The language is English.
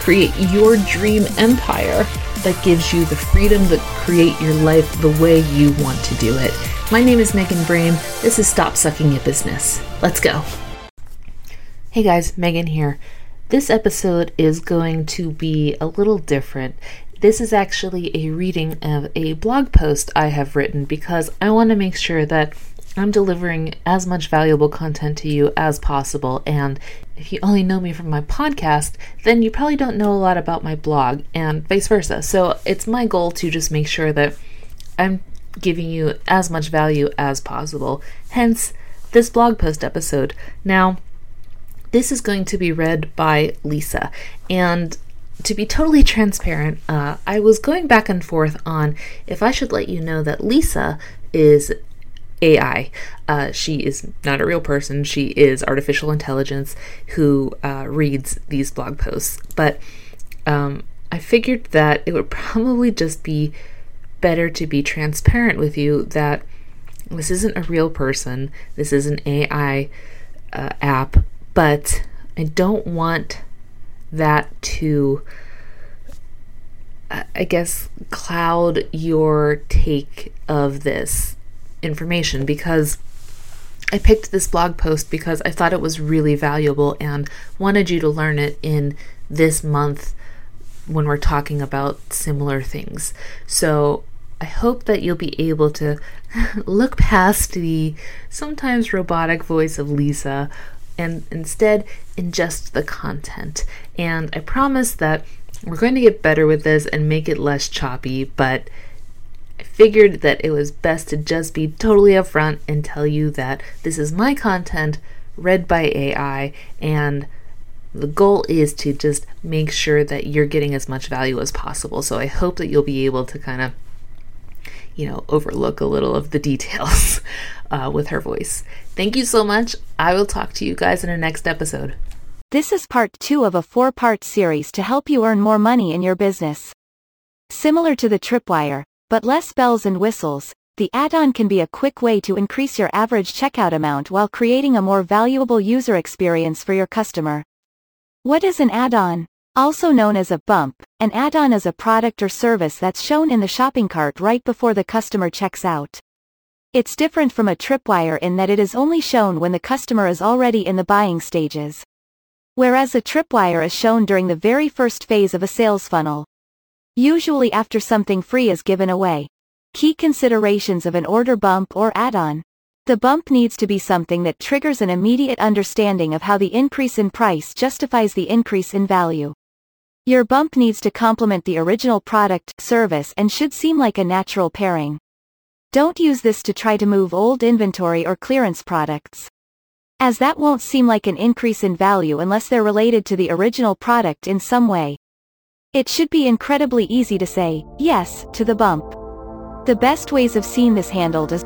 create your dream empire that gives you the freedom to create your life the way you want to do it. My name is Megan Brame. This is Stop Sucking at Business. Let's go. Hey guys, Megan here. This episode is going to be a little different. This is actually a reading of a blog post I have written because I want to make sure that I'm delivering as much valuable content to you as possible. And if you only know me from my podcast, then you probably don't know a lot about my blog, and vice versa. So it's my goal to just make sure that I'm giving you as much value as possible. Hence, this blog post episode. Now, this is going to be read by Lisa, and to be totally transparent, uh, I was going back and forth on if I should let you know that Lisa is AI. Uh, she is not a real person. She is artificial intelligence who uh, reads these blog posts. But um, I figured that it would probably just be better to be transparent with you that this isn't a real person. This is an AI uh, app, but I don't want that to, I guess, cloud your take of this information because I picked this blog post because I thought it was really valuable and wanted you to learn it in this month when we're talking about similar things. So I hope that you'll be able to look past the sometimes robotic voice of Lisa and instead ingest the content. And I promise that we're going to get better with this and make it less choppy, but I figured that it was best to just be totally upfront and tell you that this is my content read by AI and the goal is to just make sure that you're getting as much value as possible. So I hope that you'll be able to kind of you know, overlook a little of the details uh, with her voice. Thank you so much. I will talk to you guys in our next episode. This is part two of a four part series to help you earn more money in your business. Similar to the Tripwire, but less bells and whistles, the add on can be a quick way to increase your average checkout amount while creating a more valuable user experience for your customer. What is an add on? Also known as a bump, an add-on is a product or service that's shown in the shopping cart right before the customer checks out. It's different from a tripwire in that it is only shown when the customer is already in the buying stages. Whereas a tripwire is shown during the very first phase of a sales funnel. Usually after something free is given away. Key considerations of an order bump or add-on. The bump needs to be something that triggers an immediate understanding of how the increase in price justifies the increase in value. Your bump needs to complement the original product, service and should seem like a natural pairing. Don't use this to try to move old inventory or clearance products. As that won't seem like an increase in value unless they're related to the original product in some way. It should be incredibly easy to say, yes, to the bump. The best ways of seeing this handled is